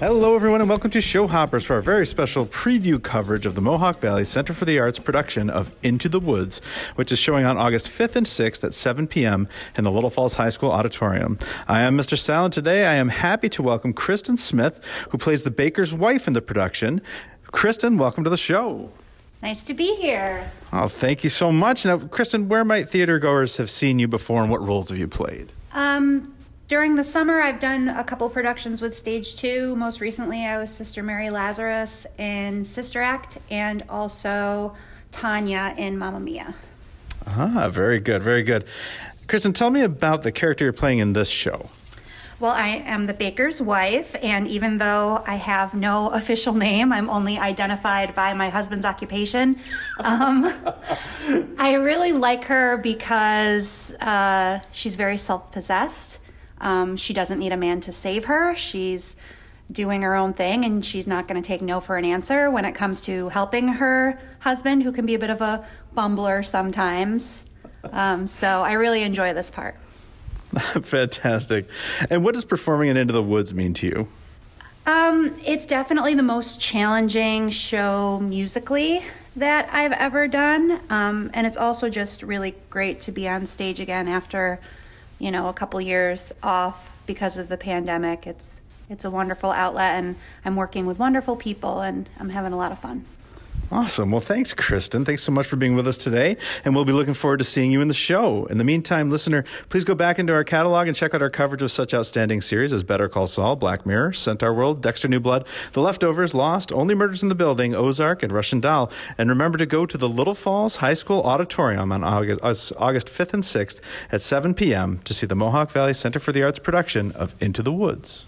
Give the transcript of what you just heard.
Hello, everyone, and welcome to Show Hoppers for our very special preview coverage of the Mohawk Valley Center for the Arts production of Into the Woods, which is showing on August 5th and 6th at 7 p.m. in the Little Falls High School Auditorium. I am Mr. Sal, and today I am happy to welcome Kristen Smith, who plays the baker's wife in the production. Kristen, welcome to the show. Nice to be here. Oh, thank you so much. Now, Kristen, where might theater goers have seen you before, and what roles have you played? Um, during the summer, I've done a couple productions with Stage Two. Most recently, I was Sister Mary Lazarus in Sister Act, and also Tanya in Mamma Mia. Ah, very good, very good. Kristen, tell me about the character you're playing in this show. Well, I am the baker's wife, and even though I have no official name, I'm only identified by my husband's occupation. Um, I really like her because uh, she's very self possessed. Um, she doesn't need a man to save her. She's doing her own thing and she's not going to take no for an answer when it comes to helping her husband, who can be a bit of a bumbler sometimes. Um, so I really enjoy this part. Fantastic. And what does performing in Into the Woods mean to you? Um, it's definitely the most challenging show musically that I've ever done. Um, and it's also just really great to be on stage again after you know, a couple years off because of the pandemic. It's it's a wonderful outlet and I'm working with wonderful people and I'm having a lot of fun. Awesome. Well, thanks, Kristen. Thanks so much for being with us today. And we'll be looking forward to seeing you in the show. In the meantime, listener, please go back into our catalog and check out our coverage of such outstanding series as Better Call Saul, Black Mirror, Centaurworld, Dexter New Blood, The Leftovers, Lost, Only Murders in the Building, Ozark, and Russian Doll. And remember to go to the Little Falls High School Auditorium on August, uh, August 5th and 6th at 7 p.m. to see the Mohawk Valley Center for the Arts production of Into the Woods.